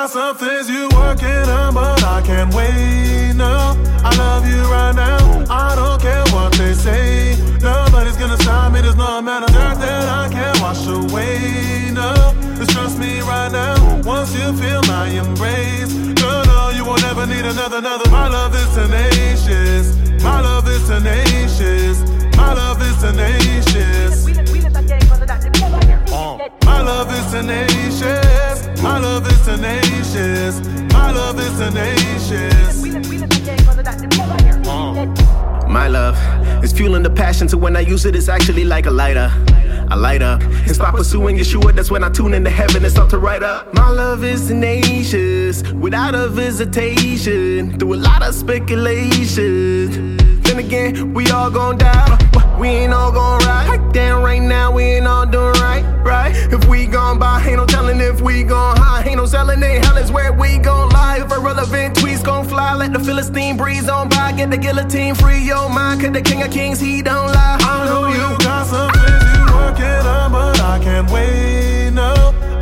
got some things you working on, but I can't wait. No, I love you right now. I don't care what they say. Nobody's gonna stop me. There's no amount of dirt that I can't wash away. No, just trust me right now. Once you feel my embrace, no, no, you won't ever need another, another. My love is tenacious. My love is tenacious. Tenacious. My love is tenacious. Uh. My love is fueling the passion to when I use it, it's actually like a lighter. I light up and stop pursuing Yeshua. That's when I tune into heaven and start to write up. My love is tenacious without a visitation through a lot of speculation. Then again, we all gon' die. We ain't all gon' ride. Damn, right now we ain't all doing right, right? If we gon' buy, ain't no telling if we gon' hide. Ain't no selling it. Hell is where we gon' lie. If irrelevant tweets gon' fly, let the Philistine breeze on by. Get the guillotine free your mind. Cause the King of Kings, he don't lie. I know you got some things you working on, but I can't wait. No,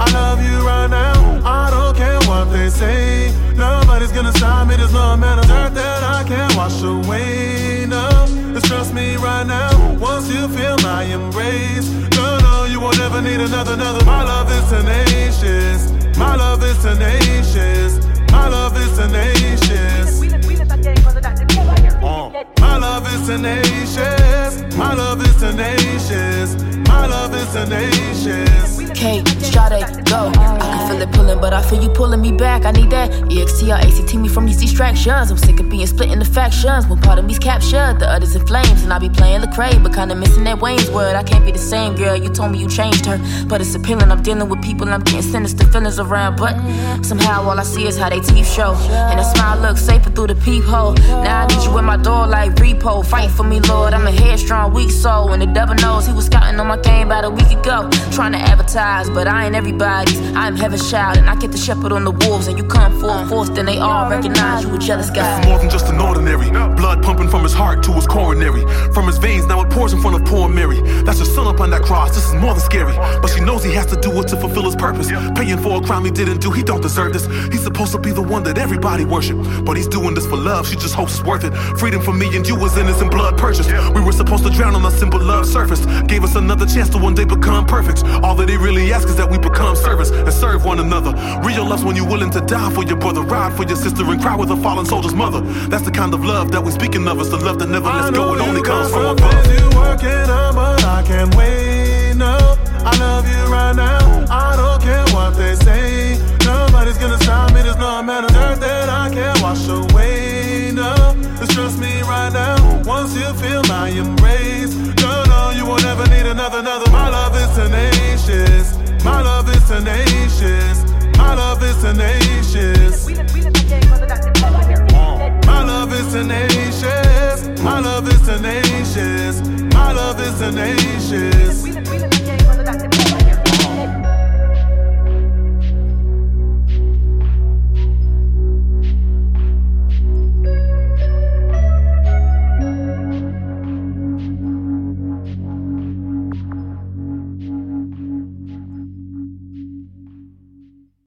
I love you right now. I don't care what they say. Nobody's gonna stop me. There's no amount of dirt that I can't wash away. No, just trust me right now. Once you feel my embrace, no, no, you won't ever need another, another. My love is tenacious. My love is tenacious. My love is tenacious. Uh, my love is tenacious. My love is tenacious. My love is tenacious. K, Strade, go. I feel it pulling, but I feel you pulling me back. I need that EXT ACT me from these distractions. I'm sick of being split into factions. One part of me's captured, the other's in flames. And I be playing Lecrae, but kinda missing that Wayne's word. I can't be the same girl. You told me you changed her, but it's appealing. I'm dealing with people, I'm getting sinister feelings around. But somehow all I see is how they teeth show. And a smile looks safer through the peephole. Now I need you in my door like repo. Fight for me, Lord. I'm a headstrong, weak soul. And the devil knows he was scouting on my game about a week ago. Trying to advertise, but I ain't everybody's. I'm heaven's child, and I get the shepherd on the wolves. And you come full force, then they all recognize you a jealous guy. More than just an ordinary. Blood pumping from his heart to his coronary. From his veins, now it pours in front of poor Mary. That's his son up on that cross. This is more than scary. But she knows he has to do it to fulfill his purpose. Paying for a crime he didn't do, he don't deserve this. He's supposed to be the one that everybody worship. But he's doing this for love, she just hopes it's worth it. Freedom for me and you was innocent blood purchased. We were supposed to drown on a simple love surface. Gave us another chance to one day become perfect. All that he really asks is that we become servants and serve one another. Real love's when you're willing to die for your brother, ride for your sister, and cry with a fallen soldier's mother. That's the kind of love that we're speaking of. It's the love that never lets go. It only comes from above. You working on, but I can't wait. No, I love you right now. I don't care what they say. Nobody's gonna stop me. There's no amount of dirt that I can't wash away. No, just trust me right now. Once you feel my embrace, tenacious. My love is tenacious. My love is tenacious. My love is tenacious.